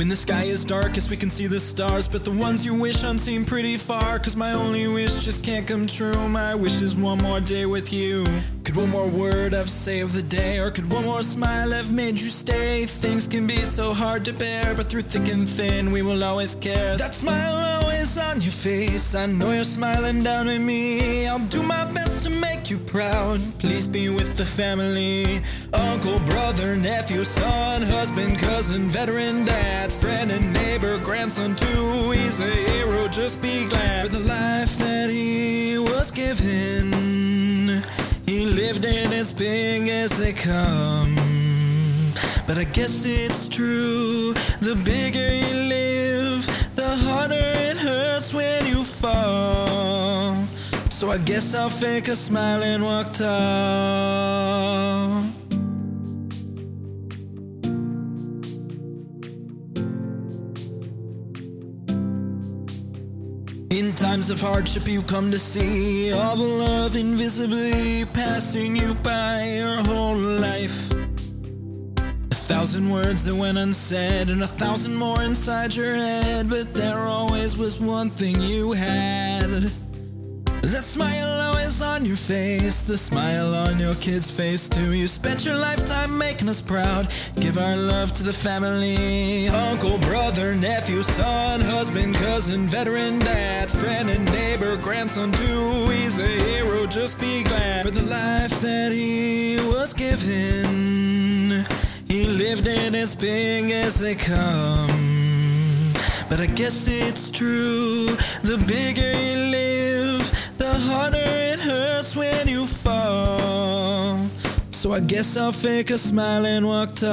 When the sky is darkest, we can see the stars, but the ones you wish on seem pretty far. Cause my only wish just can't come true. My wish is one more day with you. Could one more word have saved the day, or could one more smile have made you stay? Things can be so hard to bear, but through thick and thin, we will always care. That smile on your face. I know you're smiling down at me. I'll do my best to make you proud. Please be with the family. Uncle, brother, nephew, son, husband, cousin, veteran, dad, friend, and neighbor, grandson, too. He's a hero, just be glad for the life that he was given. He lived it as big as they come. But I guess it's true. The bigger you live, So I guess I'll fake a smile and walk tall. In times of hardship, you come to see all the love invisibly passing you by your whole life. A thousand words that went unsaid, and a thousand more inside your head. But there always was one thing you had. That smile always on your face, the smile on your kid's face too. You spent your lifetime making us proud. Give our love to the family. Uncle, brother, nephew, son, husband, cousin, veteran, dad, friend, and neighbor, grandson too. He's a hero, just be glad for the life that he was given. He lived it as big as they come. But I guess it's true. The bigger you live, So I guess I'll fake a smile and walk tall.